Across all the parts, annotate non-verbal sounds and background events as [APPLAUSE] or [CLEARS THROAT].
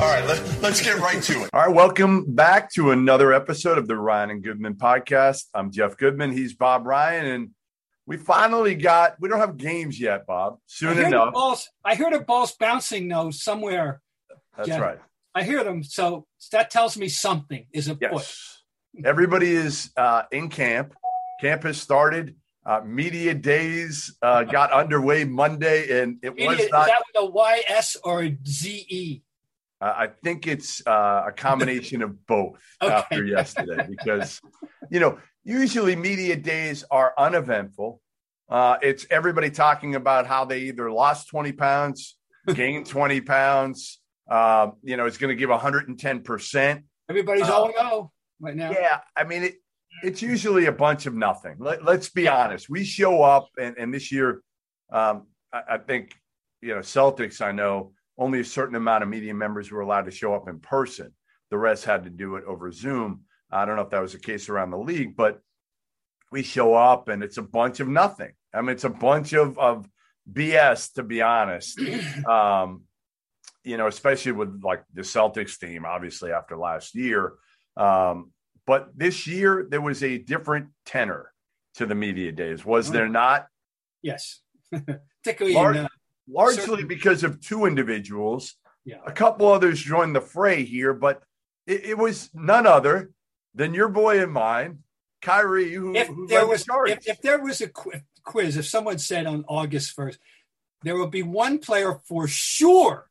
All right, let, let's get right to it. All right, welcome back to another episode of the Ryan and Goodman podcast. I'm Jeff Goodman. He's Bob Ryan, and we finally got. We don't have games yet, Bob. Soon I enough. Balls, I hear the balls bouncing though somewhere. That's Jeff. right. I hear them, so that tells me something is afoot. Yes. Everybody is uh, in camp. Camp has started. Uh, media days uh, got underway Monday, and it was not. is that with a Y S or a Z E? Uh, I think it's uh, a combination of both [LAUGHS] Okay. after yesterday because, you know, usually media days are uneventful. Uh, it's everybody talking about how they either lost 20 pounds, gained 20 pounds. Uh, you know, it's going to give 110%. Everybody's Uh, O O right now. Yeah. I mean, it, it's usually a bunch of nothing. Let, let's be honest. We show up, and, and this year, um, I, I think, you know, Celtics, I know only a certain amount of media members were allowed to show up in person. The rest had to do it over Zoom. I don't know if that was the case around the league, but we show up and it's a bunch of nothing. I mean, it's a bunch of, of BS, to be honest. [CLEARS THROAT] Um, you know, especially with like the Celtics team, obviously after last year. Um, but this year there was a different tenor to the media days, was there not? Yes. [LAUGHS] Particularly Lar- in, uh, largely certain- because of two individuals. Yeah. A couple others joined the fray here, but it, it was none other than your boy and mine, Kyrie, who, if who there led the was if, if there was a qu- quiz, if someone said on August first, there will be one player for sure,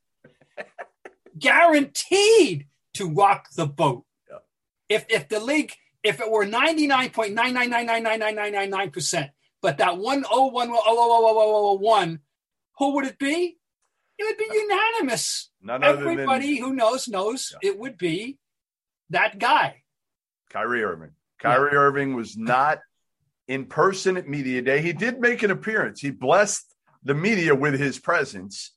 guaranteed to rock the boat. Yeah. If if the league, if it were ninety nine point nine nine nine nine nine nine nine nine nine percent, but that one oh one oh oh oh oh oh oh one, who would it be? It would be unanimous. None other than Everybody who knows knows it would be that guy. Kyrie Irving. Kyrie Irving was not in person at media day. He did make an appearance. He blessed the media with his presence.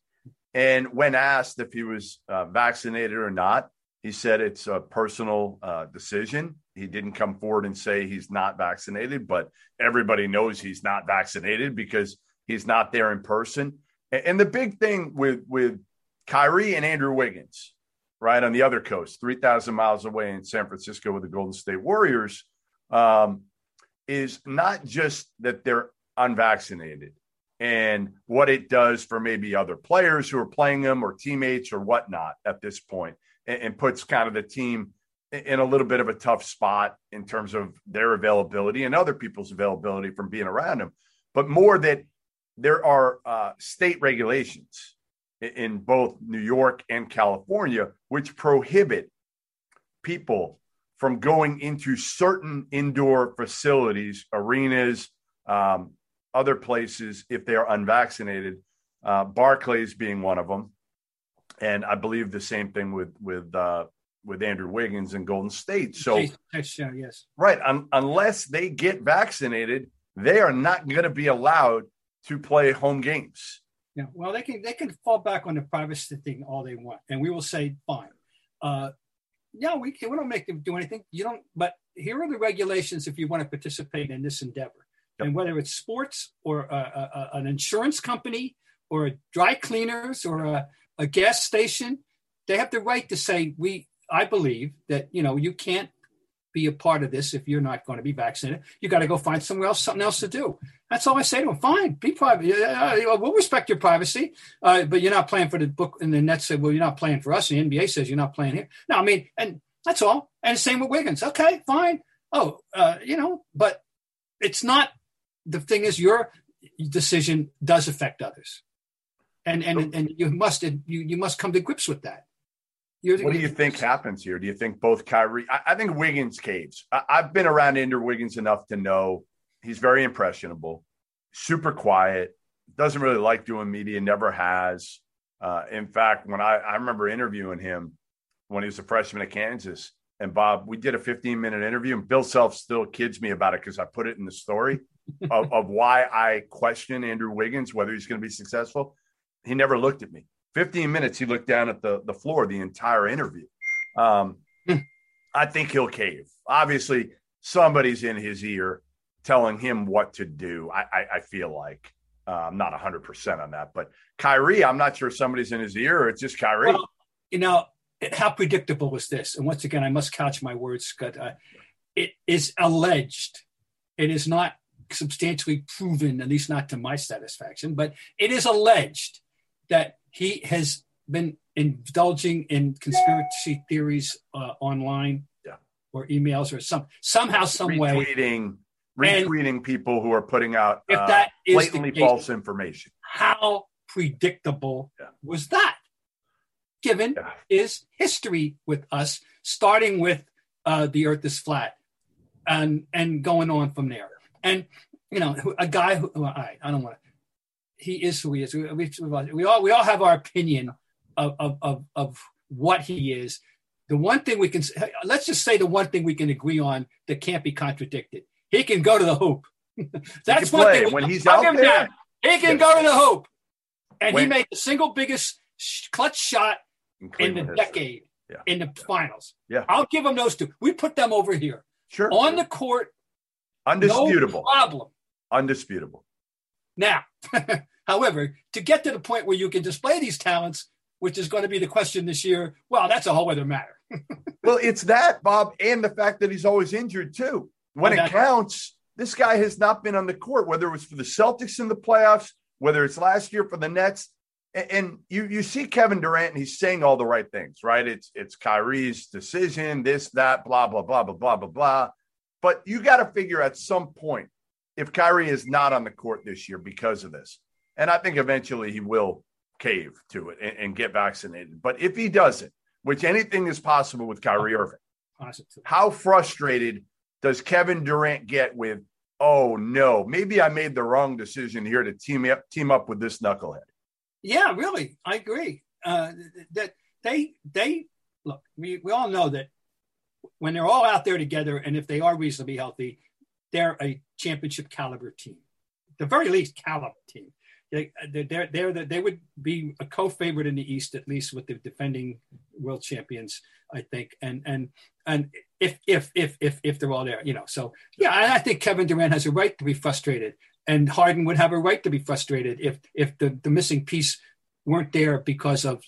And when asked if he was uh, vaccinated or not, he said it's a personal uh, decision. He didn't come forward and say he's not vaccinated, but everybody knows he's not vaccinated because he's not there in person. And, the big thing with with Kyrie and Andrew Wiggins, right on the other coast, three thousand miles away in San Francisco with the Golden State Warriors, um, is not just that they're unvaccinated and what it does for maybe other players who are playing them or teammates or whatnot at this point, and, and puts kind of the team in a little bit of a tough spot in terms of their availability and other people's availability from being around them. But more that there are uh, state regulations in both New York and California which prohibit people from going into certain indoor facilities, arenas, um, other places if they are unvaccinated. Uh, Barclays being one of them, and I believe the same thing with with uh, with Andrew Wiggins and Golden State. So, Yes, right, un- unless they get vaccinated, they are not going to be allowed to play home games. Yeah, well, they can they can fall back on the privacy thing all they want, and we will say fine. Uh, yeah, we can. We don't make them do anything. You don't. But here are the regulations if you want to participate in this endeavor, Yep. and whether it's sports or a, a, a- an insurance company or a dry cleaners or a, a gas station, they have the right to say we. I believe that you know you can't be a part of this if you're not going to be vaccinated. You got to go find somewhere else, something else to do. That's all I say to them. Fine, be private. Yeah, we'll respect your privacy, uh, but you're not playing for the book. And the Nets say, "Well, you're not playing for us." And the NBA says you're not playing here. No, I mean, and That's all. And same with Wiggins. Okay, fine. Oh, uh, you know, but it's not. The thing is, your decision does affect others, and and and you must you you must come to grips with that. You're, what do you think happens here? Do you think both Kyrie? I, I think Wiggins caves. I, have been around Andrew Wiggins enough to know he's very impressionable, super quiet, doesn't really like doing media, never has. Uh, in fact, when I, I remember interviewing him when he was a freshman at Kansas, and Bob, we did a 15 minute interview, and Bill Self still kids me about it because I put it in the story [LAUGHS] of, of why I question Andrew Wiggins, whether he's going to be successful. He never looked at me. 15 minutes, he looked down at the, the floor the entire interview. Um, hmm. I think he'll cave. Obviously, somebody's in his ear telling him what to do. I, I, I feel like uh, I'm not 100% on that, but Kyrie, I'm not sure somebody's in his ear or it's just Kyrie. Well, you know, how predictable was this? And once again, I must couch my words, Scott. Uh, it is alleged. It is not substantially proven, at least not to my satisfaction, but it is alleged that he has been indulging in conspiracy theories uh, online yeah. or emails or some somehow some way retweeting retweeting people who are putting out if uh, that is blatantly case, false information how predictable yeah. was that given yeah. is history with us starting with uh, the earth is flat and and going on from there and you know a guy who well, I, I don't want to he is who he is. We, we, we, all we all have our opinion of, of, of, of what he is. The one thing we can let's just say the one thing we can agree on that can't be contradicted. He can go to the hoop. That's one thing. When he's out there, that. he can go to the hoop, and when, he made the single biggest clutch shot in, in the history. decade yeah. in the finals. Yeah, I'll give him those two. We put them over here. Sure, on the court, undisputable no problem, undisputable. Now, [LAUGHS] However, to get to the point where you can display these talents, which is going to be the question this year, well, that's a whole other matter. [LAUGHS] well, it's that, Bob, and the fact that he's always injured too. When it counts, this guy has not been on the court, whether it was for the Celtics in the playoffs, whether it's last year for the Nets. And you you see Kevin Durant, and he's saying all the right things, right? It's it's Kyrie's decision, this, that, blah, blah, blah, blah, blah, blah, blah. But you got to figure at some point if Kyrie is not on the court this year because of this, and I think eventually he will cave to it and, and get vaccinated. But if he doesn't, which anything is possible with Kyrie Irving, how frustrated does Kevin Durant get with, oh no, maybe I made the wrong decision here to team up team up with this knucklehead? Yeah, really, I agree. Uh, that they they look, we, we all know that when they're all out there together, and if they are reasonably healthy, they're a championship caliber team, the very least caliber team they they're, they're, they would be a co-favorite in the East at least with the defending world champions, I think. And and and if if if if if they're all there, you know. So yeah, I think Kevin Durant has a right to be frustrated, and Harden would have a right to be frustrated if if the the missing piece weren't there because of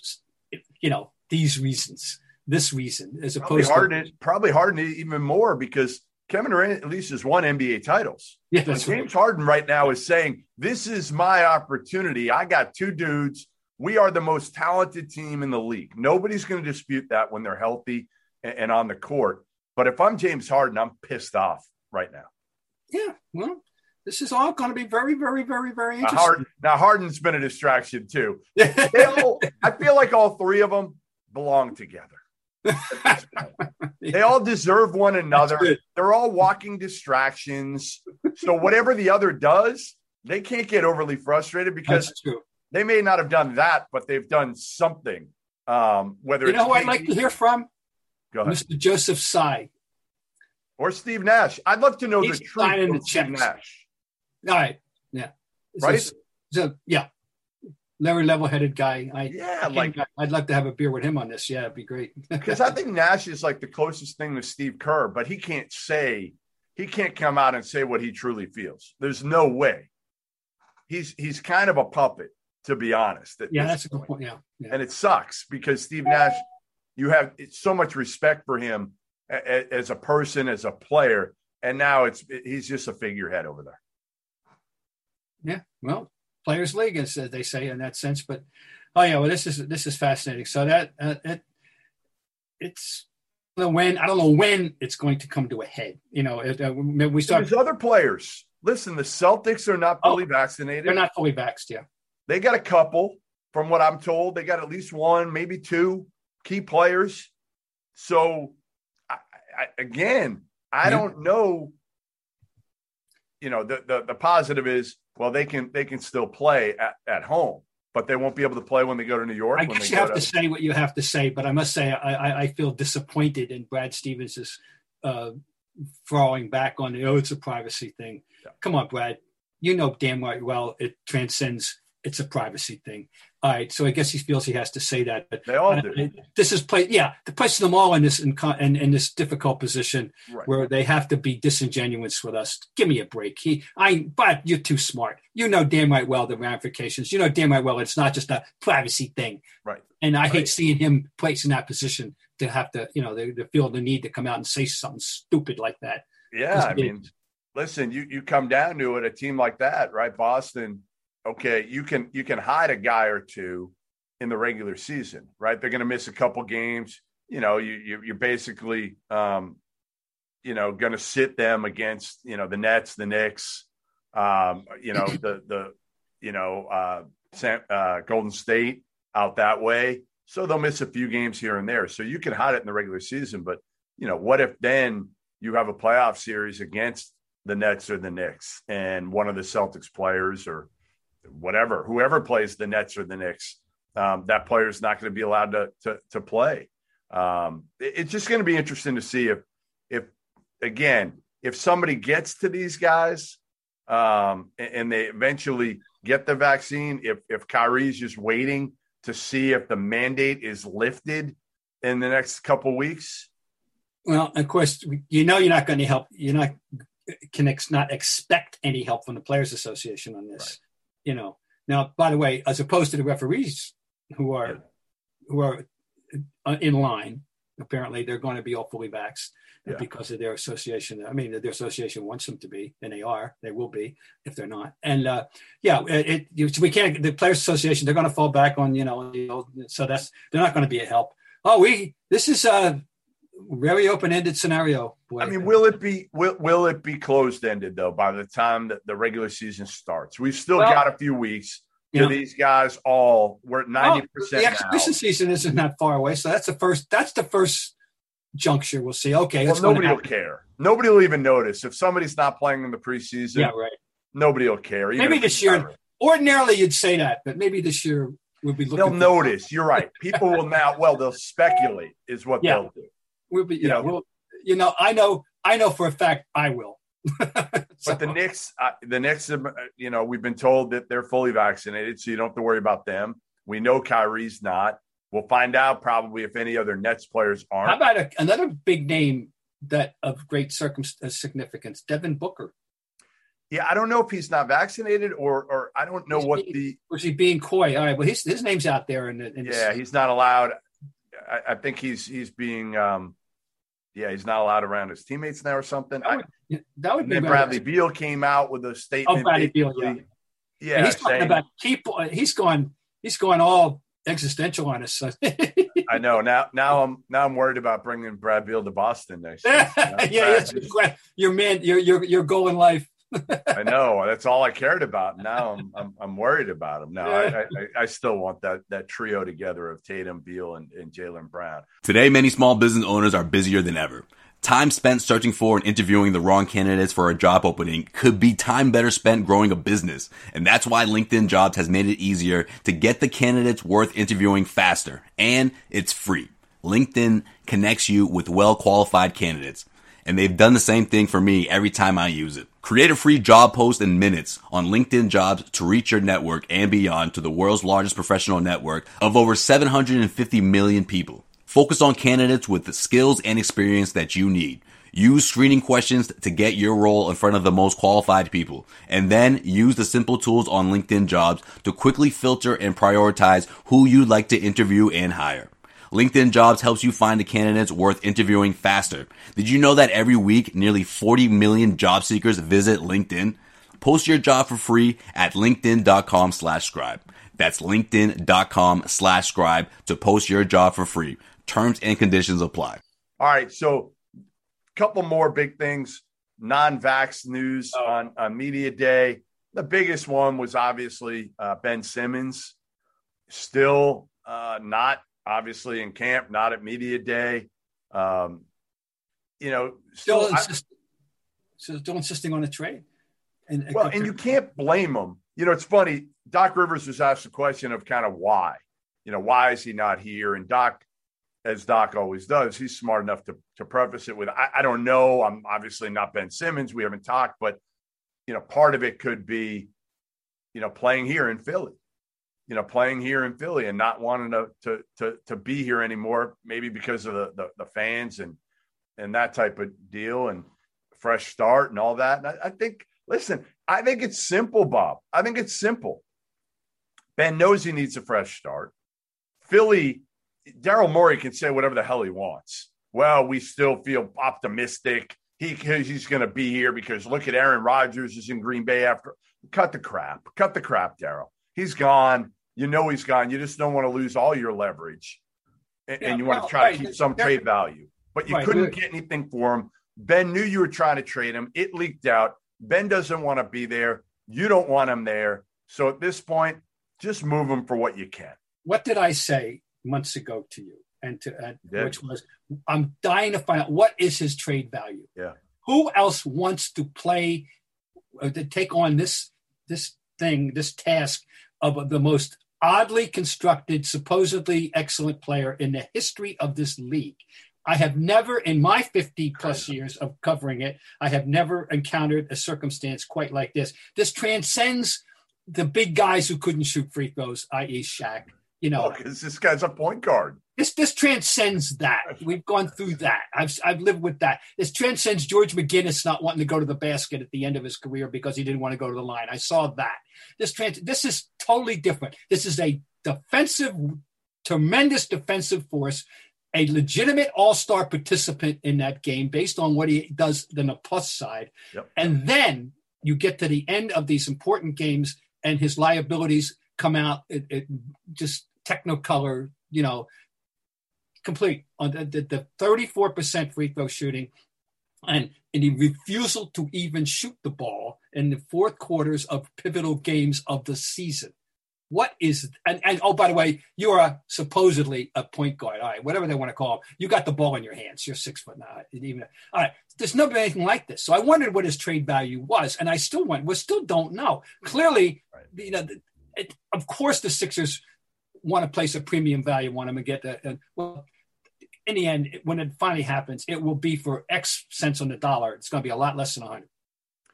you know these reasons, this reason, as opposed probably Harden, to probably Harden even more because Kevin Durant at least has won NBA titles. Yeah, James right. Harden right now is saying, "This is my opportunity. I got two dudes. We are the most talented team in the league. Nobody's going to dispute that when they're healthy and, and on the court. But if I'm James Harden, I'm pissed off right now. Yeah, well, this is all going to be very, very, very, very interesting. Now, Harden, now Harden's been a distraction too. [LAUGHS] all, I feel like all three of them belong together [LAUGHS] they all deserve one another. They're all walking distractions. So whatever the other does, they can't get overly frustrated because they may not have done that, but they've done something. Um, whether you know who I'd like to hear from, Mr. Joseph Tsai or Steve Nash. I'd love to know He's the truth of the Steve Nash. All right, yeah, right. So, so yeah, Larry level-headed guy. I, yeah, I like I'd like to have a beer with him on this. Yeah, it'd be great. [LAUGHS] Because I think Nash is like the closest thing to Steve Kerr, but he can't say he can't come out and say what he truly feels. There's no way. He's he's kind of a puppet, to be honest. Yeah, that's point. a good point. Yeah, yeah, and it sucks because Steve Nash, you have so much respect for him as a person, as a player, and now it's he's just a figurehead over there. Yeah, well, players league, as they say in that sense. But oh yeah, well this is this is fascinating. So that uh, it, it's know when. I don't know when it's going to come to a head. You know, it, uh, we start. There's other players. Listen, the Celtics are not fully oh, vaccinated. They're not fully vaxxed. Yeah, they got a couple. From what I'm told, they got at least one, maybe two key players. So, I, I, again, I don't know. You know, the, the the positive is well, they can they can still play at, at home but they won't be able to play when they go to New York. I guess you have to, to, say what you have to say, but I must say I, I feel disappointed in Brad Stevens' uh, falling back on the oh it's a privacy thing. Yeah. Come on, Brad, you know damn right well it transcends it's a privacy thing. All right, so I guess he feels he has to say that. But they all do. this is play, yeah, to place them all in this in, in, in this difficult position right. where they have to be disingenuous with us. Give me a break. He, I, but you're too smart. You know damn right well the ramifications. You know damn right well it's not just a privacy thing. Right. And I right. hate seeing him placed in that position to have to, you know, to feel the need to come out and say something stupid like that. Yeah, I mean, listen, you you come down to it, a team like that, right? Boston okay, you can you can hide a guy or two in the regular season, right? They're going to miss a couple games. You know, you, you you're basically um, you know going to sit them against you know the Nets, the Knicks, um, you know [CLEARS THROAT] the the you know uh, San, uh, Golden State out that way. So they'll miss a few games here and there. So you can hide it in the regular season, but you know what if then you have a playoff series against the Nets or the Knicks, and one of the Celtics players or whatever, whoever plays the Nets or the Knicks, um, that player is not going to be allowed to to, to play. Um, it, it's just going to be interesting to see if if again if somebody gets to these guys um, and, and, they eventually get the vaccine, if if Kyrie's just waiting to see if the mandate is lifted in the next couple weeks. Well, of course, you know you're not going to help. You're not can not expect any help from the Players Association on this you know. Now, by the way, as opposed to the referees who are who are uh, in line, apparently they're going to be all fully vaxxed yeah. because of their association. I mean, their association wants them to be, and they are. They will be if they're not. And uh, yeah, it, it, we can't. The players' association they're going to fall back on you know, you know. So that's they're not going to be a help. Oh, we this is a very open-ended scenario. Boy. I mean, will it be will, will it be closed-ended though by the time that the regular season starts? We've still well, got a few weeks. Do these guys all we're at ninety percent? The exhibition now. season isn't that far away, so that's the first. That's the first juncture. We'll see. Okay, well, nobody will care. Nobody will even notice if somebody's not playing in the preseason. Yeah, right. Nobody will care. Maybe this year. Ordinarily, you'd say that, but maybe this year we'll be looking. They'll notice. You're right. People will now. Well, they'll speculate. Is what yeah. they'll do. We'll be, you know, we'll, you know, I know, I know for a fact I will. [LAUGHS] so. But the Knicks, uh, the Knicks, uh, you know, we've been told that they're fully vaccinated, so you don't have to worry about them. We know Kyrie's not. We'll find out probably if any other Nets players aren't. How about a, another big name that of great circum- uh, significance, Devin Booker? Yeah, I don't know if he's not vaccinated or or I don't know he's what being, the was he being coy. All right, well his his name's out there in the yeah he's not allowed. I, I, think he's he's being um yeah, he's not allowed around his teammates now or something. That would, I, that would be. Then Bradley Beal came out with a statement. Oh, Bradley Beal, yeah. Yeah, and he's talking about people. He's going. He's going all existential on us. [LAUGHS] I know. Now, now I'm now I'm worried about bringing Brad Beal to Boston next. Year. [LAUGHS] yeah, your man, your your your goal in life. I know that's all I cared about. Now I'm I'm, I'm worried about him. Now I, I, I still want that that trio together of Tatum, Beal, and, and Jaylen Brown. Today, many small business owners are busier than ever. Time spent searching for and interviewing the wrong candidates for a job opening could be time better spent growing a business. And that's why LinkedIn Jobs has made it easier to get the candidates worth interviewing faster. And it's free. LinkedIn connects you with well qualified candidates and they've done the same thing for me every time I use it. Create a free job post in minutes on LinkedIn jobs to reach your network and beyond to the world's largest professional network of over 750 million people. Focus on candidates with the skills and experience that you need. Use screening questions to get your role in front of the most qualified people. And then use the simple tools on LinkedIn jobs to quickly filter and prioritize who you'd like to interview and hire. LinkedIn Jobs helps you find the candidates worth interviewing faster. Did you know that every week, nearly 40 million job seekers visit LinkedIn? Post your job for free at linkedin.com slash scribe. That's linkedin.com slash scribe to post your job for free. Terms and conditions apply. All right, so a couple more big things. Non-vax news Oh. on, on media day. The biggest one was obviously uh, Ben Simmons, still uh, not obviously in camp, not at media day. Um, you know, Still, still, I- insist, still insisting on a trade. And well, and you can't blame him. You know, it's funny. Doc Rivers was asked the question of kind of why. You know, why is he not here? And Doc, as Doc always does, he's smart enough to to preface it with, I, I don't know. I'm obviously not Ben Simmons. We haven't talked, but you know, part of it could be, you know, playing here in Philly. You know, playing here in Philly and not wanting to to to, to be here anymore, maybe because of the, the the fans and and that type of deal and fresh start and all that. And I, I think, listen, I think it's simple, Bob. I think it's simple. Ben knows he needs a fresh start. Philly, Daryl Morey can say whatever the hell he wants. Well, we still feel optimistic. He he's going to be here because look at Aaron Rodgers is in Green Bay after. Cut the crap. Cut the crap, Daryl. He's gone. You know he's gone. You just don't want to lose all your leverage, and, Yeah, and you want well, to try right. to keep some trade value. But you Right. couldn't get anything for him. Ben knew you were trying to trade him. It leaked out. Ben doesn't want to be there. You don't want him there. So at this point, just move him for what you can. what did I say months ago to you? And to and, Yeah. which was, I'm dying to find out what is his trade value. Yeah. Who else wants to play uh, to take on this this thing, this task of the most oddly constructed, supposedly excellent player in the history of this league? I have never, in my 50 plus years of covering it, I have never encountered a circumstance quite like this. This transcends the big guys who couldn't shoot free throws, i.e., Shaq. You know, because this guy's a point guard. this this transcends that. We've gone through that. I've I've lived with that. This transcends George McGinnis not wanting to go to the basket at the end of his career because he didn't want to go to the line. I saw that. This trans this is totally different. This is a defensive, tremendous defensive force, a legitimate all-star participant in that game based on what he does on the plus side. Yep. And then you get to the end of these important games and his liabilities come out it, it just technicolor, you know, complete on the, the, the 34% free throw shooting and and the refusal to even shoot the ball in the fourth quarters of pivotal games of the season. What is and, and oh by the way, you are supposedly a point guard. All right, whatever they want to call. It. You got the ball in your hands. You're six foot nine. Even all right. There's never been anything like this. So I wondered what his trade value was, and I still went. We still don't know. Clearly, Right. you know, it, of course the Sixers want to place a premium value on them and get that. And, well, in the end, when it finally happens, it will be for X cents on the dollar. It's going to be a lot less than 100.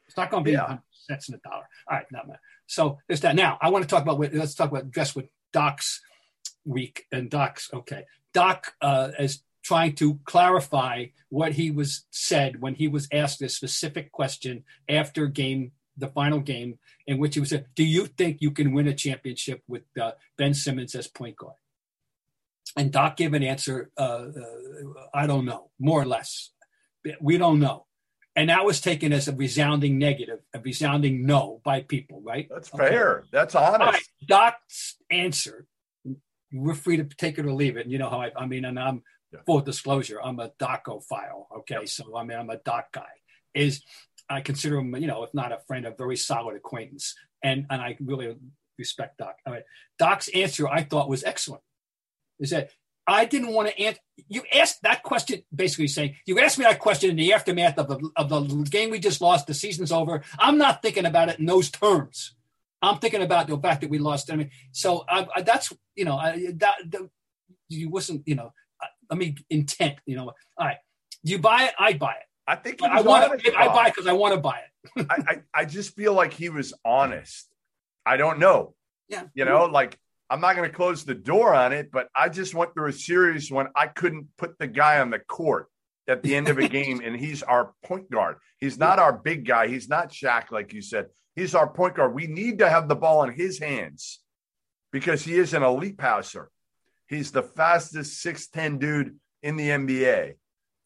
It's not going to be Yeah. 100 cents on the dollar. All right, not bad. So there's that. Now I want to talk about. what- Let's talk about dress with Doc's week and Doc's. Okay, Doc uh, is trying to clarify what he was said when he was asked a specific question after game, the final game, in which he was said, "Do you think you can win a championship with uh, Ben Simmons as point guard?" And Doc gave an answer, uh, uh, I don't know, more or less. We don't know. And that was taken as a resounding negative, a resounding no by people, right? That's Okay. fair. That's honest. right. Doc's answer, we're free to take it or leave it. And you know how I, I mean, and I'm Yeah. full disclosure, I'm a Doco file. Okay. So, I mean, I'm a Doc guy. Is I consider him, you know, if not a friend, a very solid acquaintance. And, and I really respect Doc. All right. Doc's answer I thought was excellent. Is that I didn't want to answer. You asked that question, basically saying, you asked me that question in the aftermath of the, of the game we just lost. The season's over. I'm not thinking about it in those terms. I'm thinking about the fact that we lost. I mean, so I, I, that's, you know, I, that, that you wasn't, you know, I, I mean, intent, you know, all right. You buy it, I buy it. I think I want to, I buy because I want to buy it. [LAUGHS] I, I, I just feel like he was honest. I don't know. Yeah. You know, like I'm not going to close the door on it, but I just went through a series when I couldn't put the guy on the court at the end of a [LAUGHS] game, and he's our point guard. He's not our big guy. He's not Shaq, like you said. He's our point guard. We need to have the ball in his hands because he is an elite passer. He's the fastest 6'10 dude in the NBA.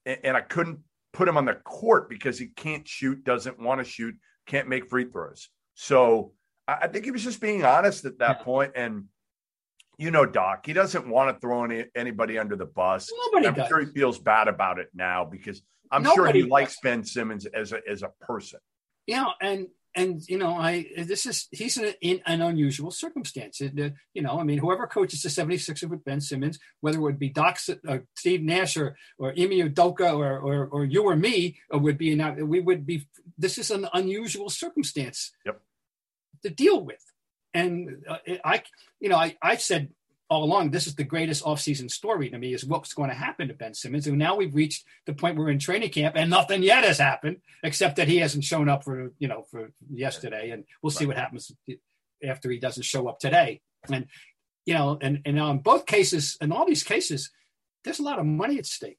And, and I couldn't put him on the court because he can't shoot, doesn't want to shoot, can't make free throws. So I, I think he was just being honest at that Yeah. point. And you know, Doc, he doesn't want to throw any, anybody under the bus. Nobody I'm does. sure he feels bad about it now because I'm Nobody sure he does. likes Ben Simmons as a as a person. Yeah, and and you know, I this is he's in, in an unusual circumstance. It, uh, you know, I mean, whoever coaches the 76ers with Ben Simmons, whether it would be Doc, uh, Steve Nash or or Ime Udoka or, or or you or me, uh, would be that we would be. This is an unusual circumstance. Yep. To deal with, and uh, I, you know, I I said all along, this is the greatest offseason story to me is what's going to happen to Ben Simmons. And now we've reached the point where we're in training camp and nothing yet has happened except that he hasn't shown up for, you know, for yesterday. And we'll see what happens after he doesn't show up today. And, you know, and, and in both cases, in all these cases, there's a lot of money at stake.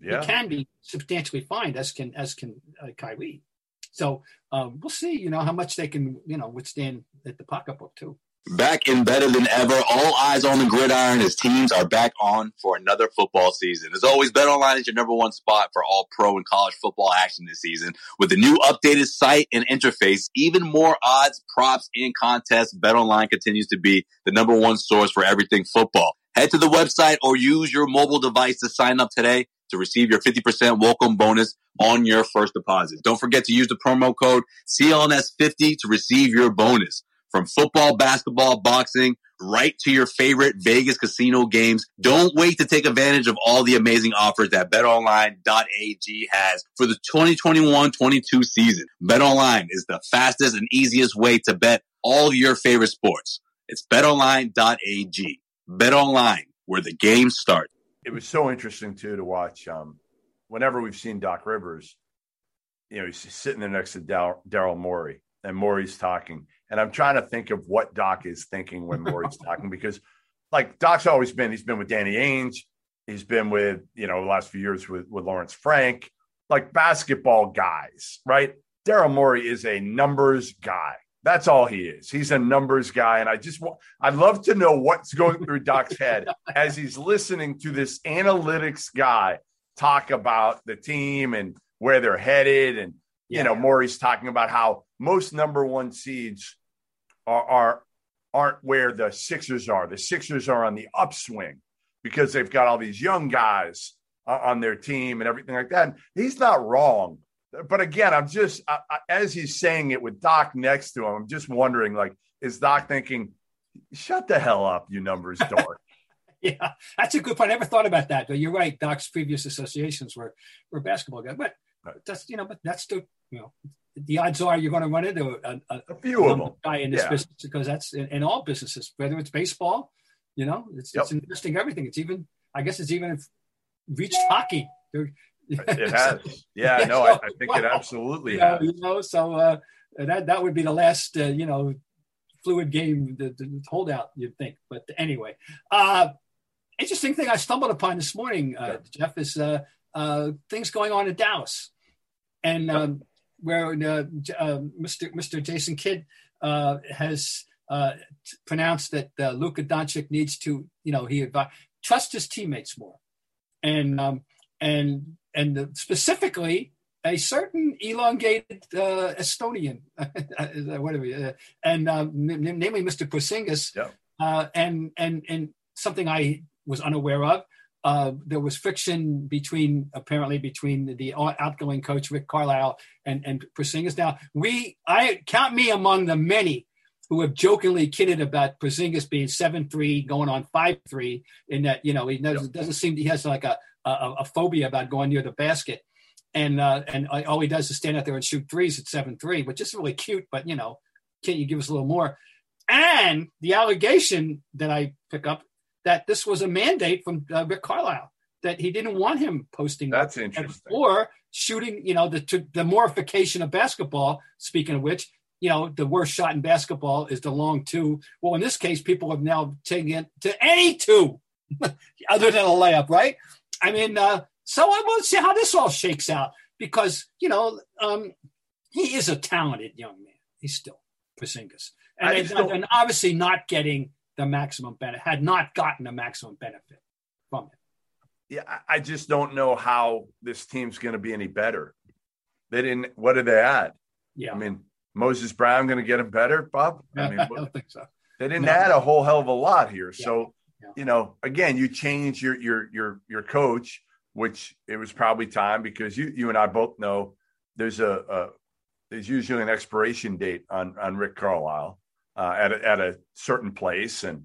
Yeah. He can be substantially fined as can, as can uh, Kyrie. So um, we'll see, you know, how much they can, you know, withstand at the pocketbook too. Back and better than ever. All eyes on the gridiron as teams are back on for another football season. As always, BetOnline is your number one spot for all pro and college football action this season. With the new updated site and interface, even more odds, props, and contests, BetOnline continues to be the number one source for everything football. Head to the website or use your mobile device to sign up today to receive your 50% welcome bonus on your first deposit. Don't forget to use the promo code CLNS50 to receive your bonus. From football, basketball, boxing, right to your favorite Vegas casino games. Don't wait to take advantage of all the amazing offers that betonline.ag has for the 2021-22 season. BetOnline is the fastest and easiest way to bet all your favorite sports. It's betonline.ag. BetOnline, where the game starts. it was so interesting too to watch. Um, whenever we've seen Doc Rivers, you know, he's sitting there next to Daryl Morey, and Morey's talking, and I'm trying to think of what Doc is thinking when Morey's [LAUGHS] talking because, like, Doc's always been. He's been with Danny Ainge. He's been with you know the last few years with with Lawrence Frank, like basketball guys, right? Daryl Morey is a numbers guy. That's all he is. He's a numbers guy, and I just want. I'd love to know what's going through Doc's head [LAUGHS] as he's listening to this analytics guy talk about the team and where they're headed. And, you know, Morey's talking about how most number one seeds are, are aren't where the Sixers are. The Sixers are on the upswing because they've got all these young guys uh, on their team and everything like that. And he's not wrong. But again, I'm just I, I, as he's saying it with Doc next to him, I'm just wondering, like, is Doc thinking, "Shut the hell up, you numbers [LAUGHS] dork"? Yeah, that's a good point. I never thought about that, but you're right. Doc's previous associations were were basketball guys, but that's you know, but that's the you know, the odds are you're going to run into a, a, a few of them guy in this Yeah. business because that's in, in all businesses, whether it's baseball, you know, it's, it's investing everything. It's even, I guess, it's even reached hockey. They're- [LAUGHS] It has. Yeah, no, I, I think it absolutely you know, has. you know, so uh, that that would be the last, uh, you know, fluid game, the, the holdout, you'd think. But anyway, uh, interesting thing I stumbled upon this morning, uh, Jeff, is uh, uh, things going on in Dallas, and um, where uh, uh, Mr. Mr. Jason Kidd uh, has uh, pronounced that uh, Luka Doncic needs to, you know, he advi- trust his teammates more, and um, and and specifically a certain elongated uh, Estonian, [LAUGHS] whatever, uh, and um, n- namely Mr. Porzingis, uh, and and and something I was unaware of. Uh, there was friction between apparently between the out- outgoing coach Rick Carlisle and and Porzingis. Now we, I count me among the many who have jokingly kidded about Porzingis being seven three, going on five three, in that you know he doesn't, Yep. doesn't seem he has like a, a a phobia about going near the basket, and uh, and all he does is stand out there and shoot threes at seven three, which is really cute. But you know, can't you give us a little more? And the allegation that I pick up that this was a mandate from uh, Rick Carlisle that he didn't want him posting That's interesting. or shooting. You know, the to, the morification of basketball. Speaking of which, you know, the worst shot in basketball is the long two. Well, in this case, people have now taken it to any two [LAUGHS] other than a layup, right? I mean, uh, so I want to see how this all shakes out because you know um, he is a talented young man. He's still Porzingis, and, and, and obviously not getting the maximum benefit. Had not gotten the maximum benefit from it. Yeah, I- just don't know how this team's going to be any better. They didn't. What did they add? Yeah, I mean, Moses Brown going to get him better, Bob? I mean, [LAUGHS] I don't think so. They didn't No. add a whole hell of a lot here. Yeah. So, Yeah. you know, again, you change your your your your coach, which it was probably time because you you and I both know there's a, a there's usually an expiration date on on Rick Carlisle uh, at a, at a certain place, and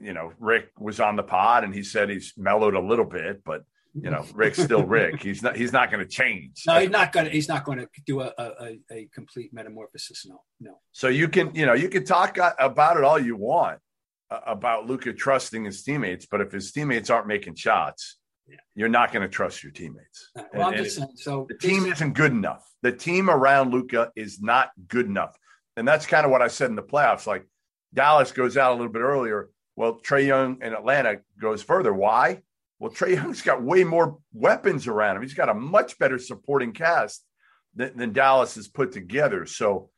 you know, Rick was on the pod and he said he's mellowed a little bit, but you know, Rick's still [LAUGHS] Rick. He's not he's not going to change. No, he's not gonna. He's not going to do a, a, a- a complete metamorphosis. No, no. So you can, you know, you can talk about it all you want uh, about Luka trusting his teammates, but if his teammates aren't making shots, Yeah. you're not going to trust your teammates. Well, And- I'm just saying. So the team isn't good enough. The team around Luka is not good enough, and that's kind of what I said in the playoffs. Like Dallas goes out a little bit earlier. Well, Trae Young in Atlanta goes further. Why? Well, Trae Young's got way more weapons around him. He's got a much better supporting cast than, than Dallas has put together. So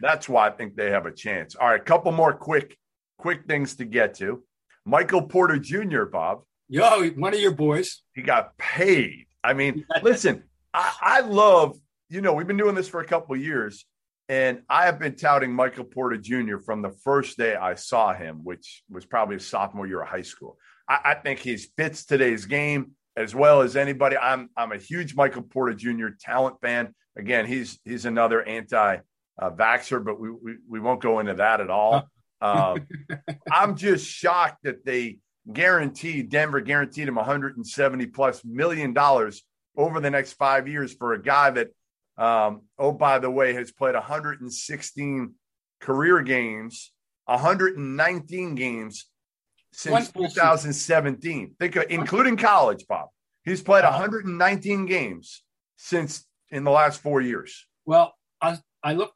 that's why I think they have a chance. All right, a couple more quick, quick things to get to. Michael Porter Jr., Bob, Yo, one of your boys. he got paid. I mean, listen, I, I love, you know, we've been doing this for a couple of years, and I have been touting Michael Porter Jr. from the first day I saw him, which was probably a sophomore year of high school. I, I think he fits today's game as well as anybody. I'm I'm a huge Michael Porter Jr. talent fan. Again, he's he's another anti uh, vaxxer, but we, we we won't go into that at all. Um, [LAUGHS] I'm just shocked that they guaranteed Denver guaranteed him 170 plus million dollars over the next five years for a guy that, um, oh by the way, has played 116 career games, 119 games since 2017. Think of including college, Bob. He's played 119 games since in the last four years. Well, I I look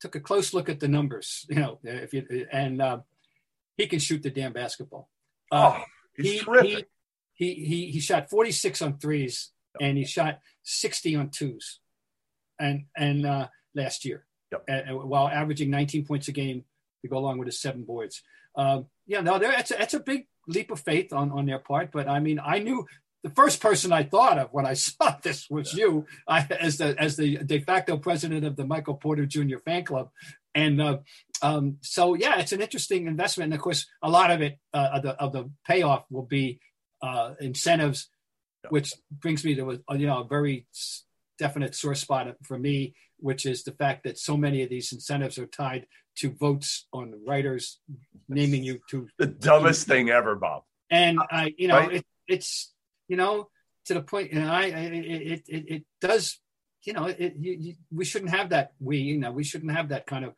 took a close look at the numbers. You know, if you and uh, he can shoot the damn basketball. Uh, Oh, he's he, terrific. He, he he he shot 46 on threes and he shot 60 on twos, and and uh, last year, Yep. uh, while averaging 19 points a game to go along with his seven boards. Um, yeah, no, that's a, that's a big leap of faith on on their part. But I mean, I knew the first person I thought of when I [LAUGHS] saw this was you, I, as the as the de facto president of the Michael Porter Jr. fan club, and uh, um, so yeah, it's an interesting investment. And of course, a lot of it uh, of the of the payoff will be uh, incentives, which brings me to a, you know a very definite sore spot for me, which is the fact that so many of these incentives are tied to votes on writers naming you to the dumbest thing ever, Bob. and I, you know, Right. it, it's you know to the point, and I, I it, it it does, you know, it, you, you, we shouldn't have that. We, you know, we shouldn't have that kind of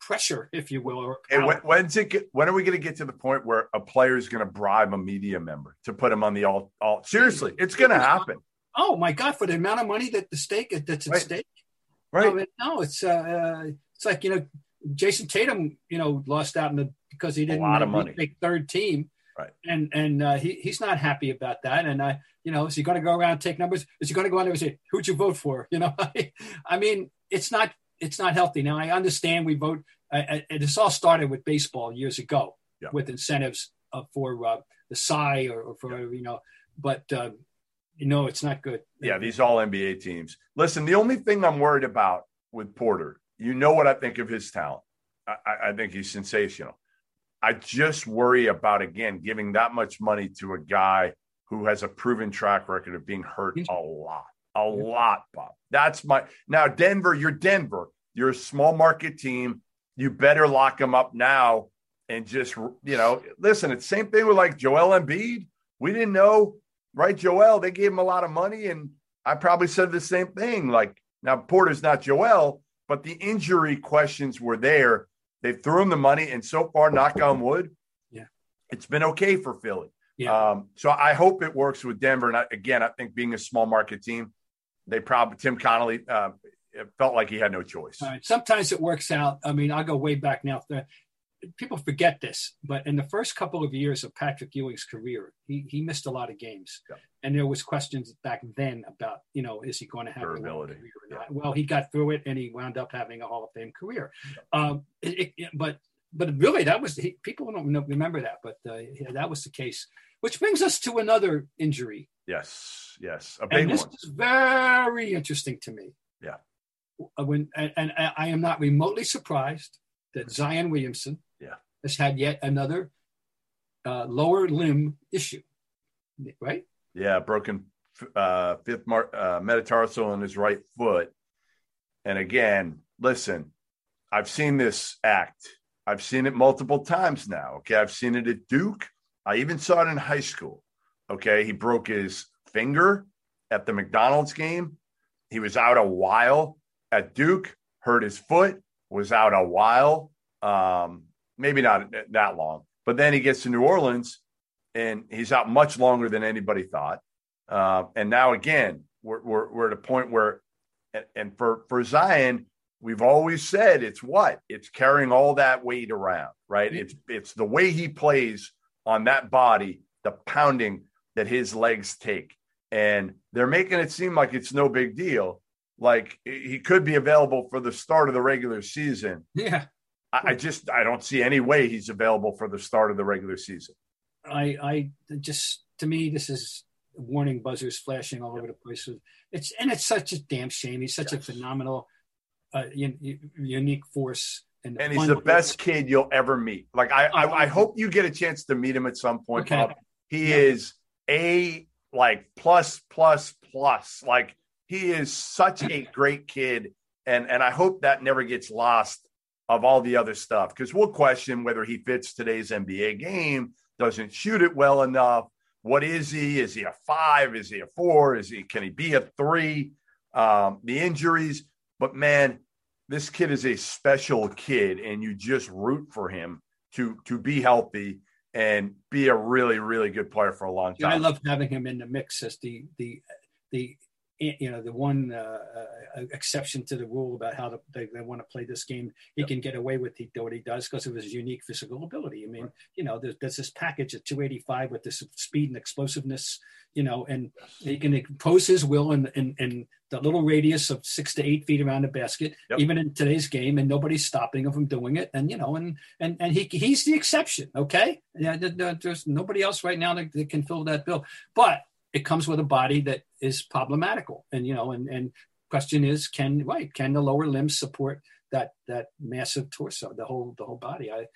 pressure, if you will, or And when, when's it get, when are we going to get to the point where a player is going to bribe a media member to put him on the all? all seriously, it's going to happen, oh my god, for the amount of money that the stake that's at Right. stake. right? No, it- no, it's uh, uh, it's like you know, Jayson Tatum, you know, lost out in the because he didn't a lot of money. make third team, Right. And and uh, he he's not happy about that. And I, you know, is he going to go around and take numbers? Is he going to go out there and say who'd you vote for? [LAUGHS] You know, [LAUGHS] I mean, it's not it's not healthy. Now I understand we vote. And this all started with baseball years ago Yeah. with incentives uh, for uh, the Cy or, or for you know, but you know, it's not good. Yeah, these all NBA teams. Listen, the only thing I'm worried about with Porter, you know what I think of his talent. I, I- I think he's sensational. I just worry about again giving that much money to a guy who has a proven track record of being hurt a lot, a lot, Bob. That's my now Denver. You're Denver. You're a small market team. You better lock him up now and just you know listen. It's the same thing with like Joel Embiid. We didn't know, right? Joel. They gave him a lot of money, and I probably said the same thing. Like now, Porter's not Joel, but the injury questions were there. They threw him the money, and so far, knock on wood, Yeah. it's been okay for Philly. Yeah. Um, so I hope it works with Denver. And I, again, I think being a small market team, they probably Tim Connolly uh, it felt like he had no choice. Right. Sometimes it works out. I mean, I'll go way back now. People forget this, but in the first couple of years of Patrick Ewing's career, he, he missed a lot of games. Yeah. And there was questions back then about, you know, is he going to have Durability. career or not? Well, he got through it and he wound up having a Hall of Fame career. Um, it, it, but but really, that was he, people don't know- remember that, but uh, yeah, that was the case. Which brings us to another injury, Yes, yes, a and big this one. is very interesting to me. Yeah. Uh, When and, and I am not remotely surprised that Zion Williamson, Yeah. has had yet another uh, lower limb issue, right? Yeah, broken uh, fifth mar- uh, metatarsal in his right foot. And again, listen, I've seen this act. I've seen it multiple times now. Okay. I've seen it at Duke. I even saw it in high school. Okay. He broke his finger at the McDonald's game. He was out a while at Duke, hurt his foot, was out a while. Um, maybe not that long. But then he gets to New Orleans and he's out much longer than anybody thought. Uh, and now again, we're, we're, we're, at a point where, and for, for Zion, we've always said it's what it's carrying all that weight around, right? Mm-hmm. It's, it's the way he plays on that body, the pounding that his legs take. And they're making it seem like it's no big deal. Like he could be available for the start of the regular season. Yeah. I, I just, I don't see any way he's available for the start of the regular season. I, I just, to me, this is warning buzzers flashing all over the place. It's and it's such a damn shame. He's such yes. a phenomenal, uh, unique force. And, and he's the best kid you'll ever meet. Like I, I, I, hope you get a chance to meet him at some point. Okay. He yeah. is a like plus plus plus. Like he is such a great kid, and and I hope that never gets lost of all the other stuff because we'll question whether he fits today's NBA game, doesn't shoot it well enough, what is he? Is he a five? Is he a four? Is he can he be a three? Um, the injuries, but man, this kid is a special kid, and you just root for him to to be healthy and be a really really good player for a long time. I love having him in the mix as the the the you know the one uh, uh, exception to the rule about how to, they, they want to play this game he yep. can get away with he, what he does because of his unique physical ability i mean right. you know there's, there's, this package at 285 with this speed and explosiveness you know and he can impose his will in, in, in the little radius of six to eight feet around the basket yep. even in today's game and nobody's stopping him from doing it and you know and and and he he's the exception okay yeah there's nobody else right now that, that can fill that bill but it comes with a body that is problematical. And, you know, and, and question is, can, right, can the lower limbs support that, that massive torso, the whole, the whole body? I,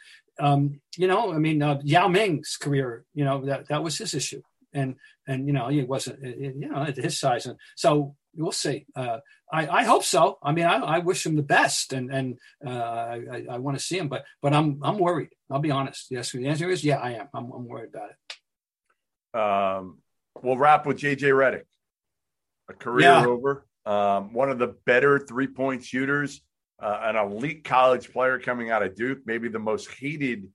um, you know, I mean, uh, Yao Ming's career, you know, that, that was his issue. And, and, you know, he wasn't, you know, at his size. And so we'll see. Uh, I, I hope so. I mean, I, I wish him the best, and and uh, I, I want to see him, but but I'm I'm worried. I'll be honest. Yes, the answer is yeah, I am. I'm, I'm worried about it. Um, we'll wrap with JJ Redick, a career yeah. over, um, one of the better three point shooters, uh, an elite college player coming out of Duke, maybe the most hated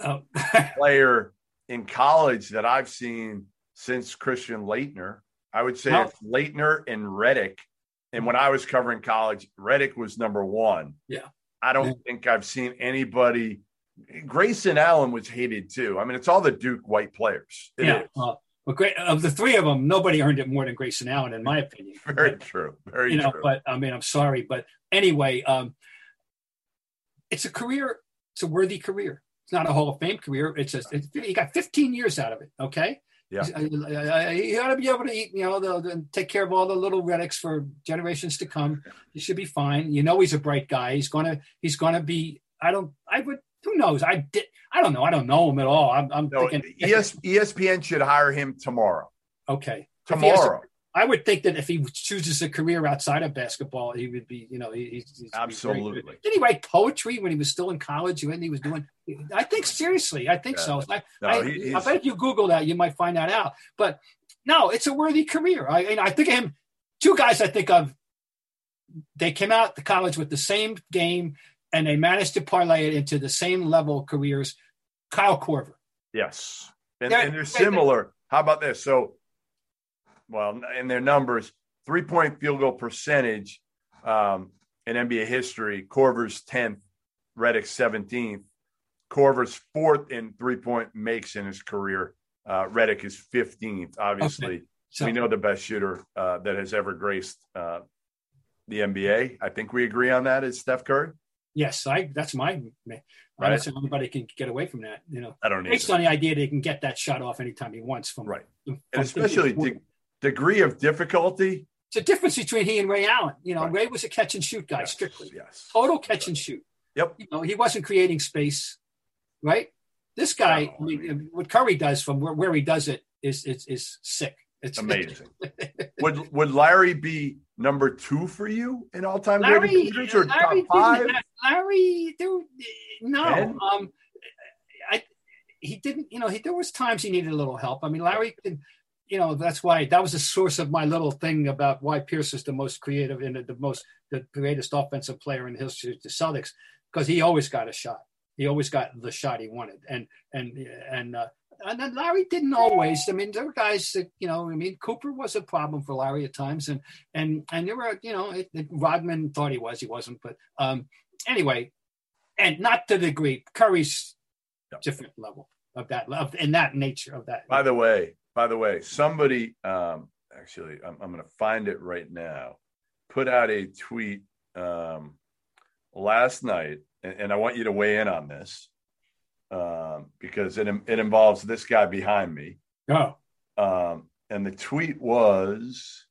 oh. [LAUGHS] player in college that I've seen since Christian Laettner. I would say oh. it's Laettner and Redick. And when I was covering college, Redick was number one. Yeah. I don't yeah. think I've seen anybody. Grayson Allen was hated too. I mean, it's all the Duke white players. It yeah. Well, great of the three of them, nobody earned it more than Grayson Allen, in my [LAUGHS] opinion. Very but, true. Very you know, true. But I mean, I'm sorry, but anyway, um, it's a career. It's a worthy career. It's not a Hall of Fame career. It's just it's, he got 15 years out of it. Okay. Yeah. Uh, uh, uh, he ought to be able to eat, you know, the, the, take care of all the little relics for generations to come. He should be fine. You know, he's a bright guy. He's gonna, he's gonna be. I don't. I would who knows? I did. I don't know. I don't know him at all. I'm, I'm no, thinking ES, ESPN should hire him tomorrow. Okay, tomorrow. I would think that if he chooses a career outside of basketball, he would be, you know, he, he's, absolutely. Did he write poetry when he was still in college? When he was doing, I think seriously, I think yeah. so. I, no, I, I, bet if you Google that, you might find that out. But no, it's a worthy career. I, I think of him. Two guys I think of. They came out the college with the same game and they managed to parlay it into the same level careers. Kyle Korver. Yes. And they're, and they're similar. How about this? So, well, in their numbers, three point field goal percentage um, in NBA history, Korver's 10th, Redick's 17th. Korver's fourth in three point makes in his career. Uh, Redick is 15th. Obviously, okay. so, we know the best shooter uh, that has ever graced uh, the NBA. I think we agree on that is Steph Curry. Yes, I. That's my. Right. I don't see anybody can get away from that. You know, I don't. Based either. on the idea that he can get that shot off anytime he wants from right, from, and especially de- degree of difficulty. It's a difference between he and Ray Allen. You know, right. Ray was a catch and shoot guy yes, strictly. Yes. Total catch and shoot. Yep. You know, he wasn't creating space. right? This guy, I mean, what Curry does from where, where he does it is is, is sick. It's [LAUGHS] Amazing. [LAUGHS] would would Larry be number two for you in all time Larry, or Larry, top five? Larry, there, no, um, I, he didn't. You know, he, there was times he needed a little help. I mean, Larry, you know, that's why that was the source of my little thing about why Pierce is the most creative and the most the greatest offensive player in the history of the Celtics because he always got a shot. He always got the shot he wanted, and and and. Uh, and then Larry didn't always. I mean, there were guys that you know. I mean, Cooper was a problem for Larry at times, and and and there were you know. It, it, Rodman thought he was, he wasn't. But um, anyway, and not to the degree Curry's different level of that of in that nature of that. By the way, by the way, somebody um, actually, I'm, I'm going to find it right now. Put out a tweet um, last night, and, and I want you to weigh in on this um, because it it involves this guy behind me. oh, Um, and the tweet was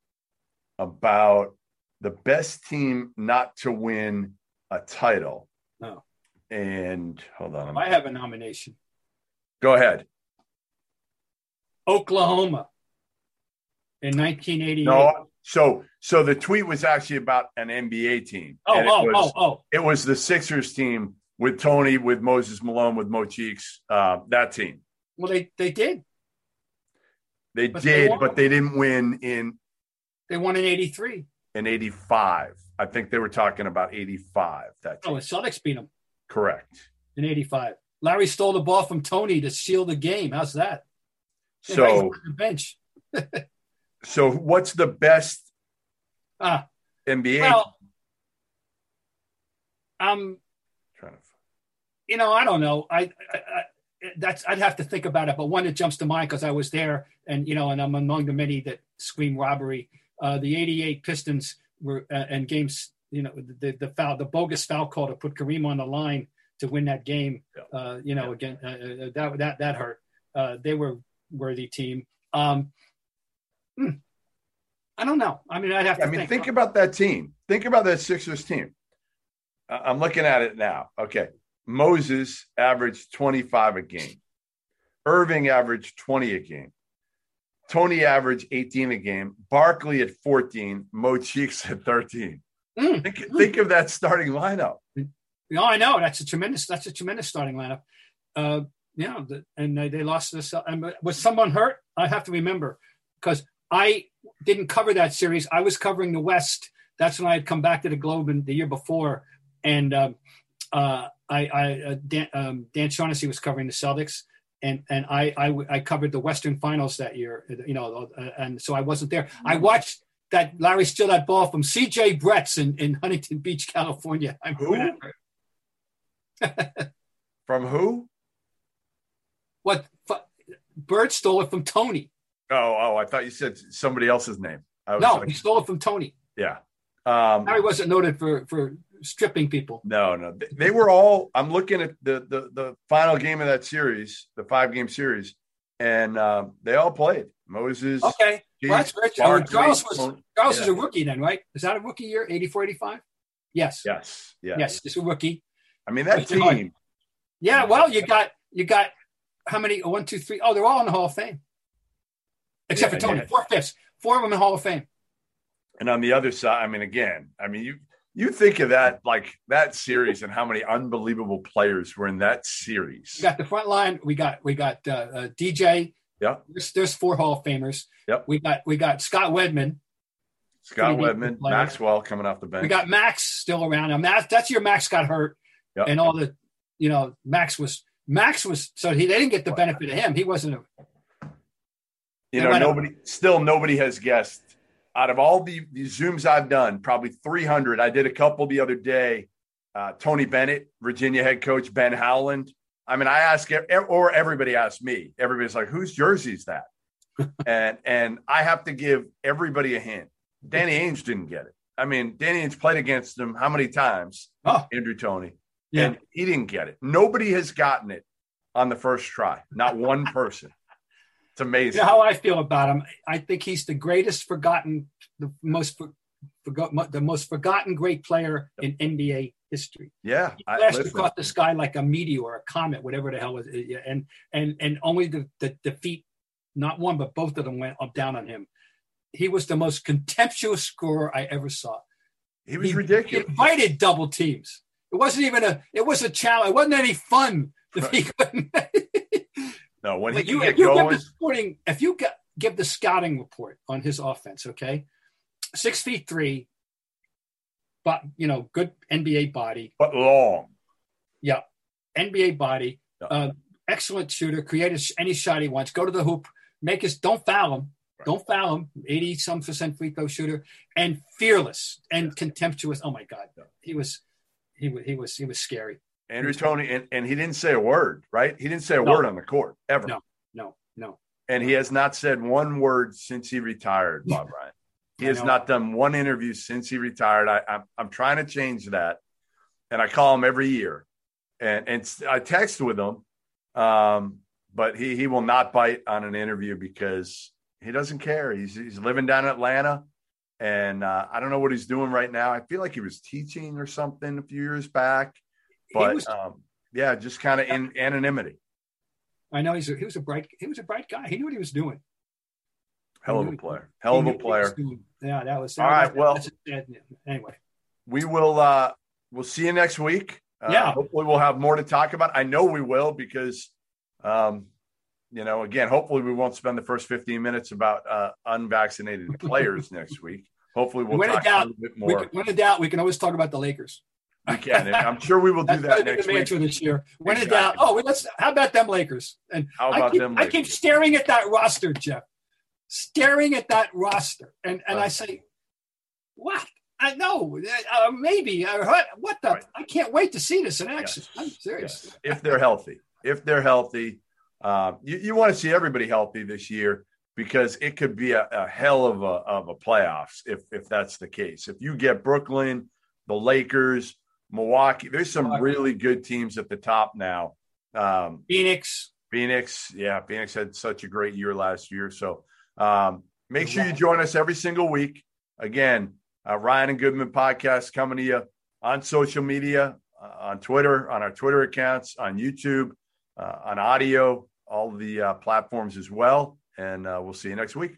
about the best team not to win a title. No. And hold on, I have a nomination. go ahead. Oklahoma in 1988. No, so so the tweet was actually about an NBA team. oh, oh, was, oh, oh, It was the Sixers team with Toney, with Moses Malone, with Mo Cheeks. Uh, that team. Well, they they did. They But did, won. but they didn't win in They won in '83. in '85. I think they were talking about '85. That Oh, the Celtics beat them correct. in '85. Larry stole the ball from Toney to seal the game. How's that? So the bench. [LAUGHS] so what's the best Ah, NBA? well, um, trying to, you know, I don't know. I, I, I that's I'd have to think about it. But one that jumps to mind because I was there, and you know, and I'm among the many that scream robbery. Uh, the '88 Pistons were uh, and games. You know, the the foul, the bogus foul call to put Kareem on the line to win that game. Yeah. Uh, you know, again, uh, uh, that that that hurt. Uh, they were worthy team. Um, hmm. I don't know. I mean, I'd have to. I mean, think about that team. Think about that Sixers team. I'm looking at it now. Okay. Moses averaged 25 a game. Erving averaged 20 a game. Toney averaged 18 a game. Barkley at 14. Mo Cheeks at 13. Mm. Think, think of that starting lineup. Oh, I know. That's a tremendous. That's a tremendous starting lineup. Uh, yeah, the, and they, they lost this. And was someone hurt? I have to remember because I didn't cover that series. I was covering the West. That's when I had come back to the Globe in the year before, and um, uh, I, I uh, Dan, um, Dan Shaughnessy was covering the Celtics, and and I, I I covered the Western Finals that year. You know, uh, and so I wasn't there. I watched that Larry steal that ball from C.J. Bretts in, in Huntington Beach, California. I remember Who? [LAUGHS] From who? What? Bird stole it from Toney. Oh, oh, I thought you said somebody else's name. I was No, like, he stole it from Toney. yeah. Um, Larry wasn't noted for for stripping people. No, no, they, they were all. I'm looking at the the the final game of that series, the five game series, and um, they all played. Moses, Okay, well, that's true. Barkley, Charles was Charles yeah. is a rookie then, right? Is that a rookie year? 84, 85? Yes. yes, yes, Yes, it's a rookie. I mean that team. Yeah. Well, you got you got how many? One, two, three. Oh, they're all in the Hall of Fame, except Yeah, for Toney. yeah. Four fifths. Four of them in Hall of Fame. And on the other side, I mean, again, I mean, you you think of that like that series and how many unbelievable players were in that series. We got the front line. We got we got uh, uh, DJ. Yeah, There's, there's four Hall of Famers. Yep. We got we got Scott Wedman. Scott Wedman. Maxwell coming off the bench. We got Max still around. Now Max, that's your Max got hurt, Yep. and all the, you know, Max was Max was so he they didn't get the benefit of him. He wasn't a you know, nobody still nobody has guessed out of all the, the zooms I've done, probably 300. I did a couple the other day. Uh, Tony Bennett, Virginia head coach Ben Howland. I mean, I ask or everybody asks me. Everybody's like, "Whose jersey is that?" [LAUGHS] and and I have to give everybody a hint. Danny Ainge didn't get it. I mean, Danny Ainge played against him how many times? Oh. Andrew Toney, yeah. and he didn't get it. Nobody has gotten it on the first try. Not one person. It's You amazing. know how I feel about him. I think he's the greatest forgotten, the most for, forgot the most forgotten great player in NBA history. Yeah, He I- flashed across the sky like a meteor, a comet, whatever the hell was it. yeah, And and and only the, the feet, not one but both of them went up down on him. He was the most contemptuous scorer I ever saw. he was He- ridiculous. He invited double teams. It wasn't even a. It was a challenge. It wasn't any fun. Couldn't. No, when he But you, get you give going, the sporting, if you get, give the scouting report on his offense, okay, six feet three, but you know, good NBA body, but long. yeah, NBA body, Yeah. uh, excellent shooter, create a any shot he wants, go to the hoop, make his, don't foul him, don't foul him, eighty some percent free throw shooter, and fearless and contemptuous. Oh my God, he was, he was, he was, he was scary. Andrew Toney, and, and he didn't say a word, right? He didn't say a No. word on the court ever. No. No, no, And he has not said one word since he retired, Bob [LAUGHS] Ryan. He has not done one interview since he retired. I, I'm, I'm trying to change that. And I call him every year. And, and I text with him, um, but he, he will not bite on an interview because he doesn't care. He's, he's living down in Atlanta. And uh, I don't know what he's doing right now. I feel like he was teaching or something a few years back. But was- um, yeah, just kind of in anonymity. I know he's a, he was a bright, he was a bright guy. He knew what he was doing. Hell of a player. Hell of a knew what he was player. Yeah, that was All right, well- a anyway. we will uh we'll see you next week uh, Yeah. hopefully we'll have more to talk about i know we will because um you know again hopefully we won't spend the first 15 minutes about uh unvaccinated players [LAUGHS] next week hopefully we'll When talk a doubt, little bit We more can, when in doubt, we can always talk about the Lakers. We can and i'm sure we will do that going to be next the week this year. When in Exactly. doubt, oh, well, let's. How about them Lakers? And How I about keep, them I keep staring at that roster, Jeff. Staring at that roster, and and I say, what? I know, uh, maybe. Uh, what, what the? Right. I can't wait to see this in action. Yes. I'm serious. Yes. if they're healthy if they're healthy uh, you, you want to see everybody healthy this year because it could be a, a hell of a of a playoffs if if that's the case if you get brooklyn the lakers milwaukee there's some Milwaukee. really good teams at the top now. Um, Phoenix. phoenix yeah phoenix had such a great year last year. So um, make sure you join us every single week. Again uh, ryan and goodman podcast coming to you on social media uh, on twitter on our twitter accounts on youtube uh, on audio all the uh, platforms as well. And uh, we'll see you next week